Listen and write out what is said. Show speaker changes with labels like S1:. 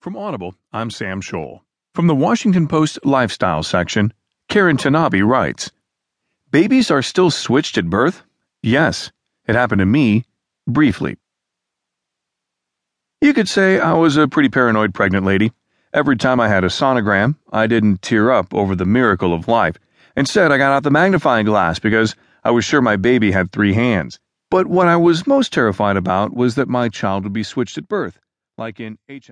S1: From Audible, I'm Sam Scholl. From the Washington Post Lifestyle section, Karin Tanabe writes Babies are still switched at birth? Yes, it happened to me, briefly. You could say I was a pretty paranoid pregnant lady. Every time I had a sonogram, I didn't tear up over the miracle of life. Instead, I got out the magnifying glass because I was sure my baby had three hands. But what I was most terrified about was that my child would be switched at birth, like in H.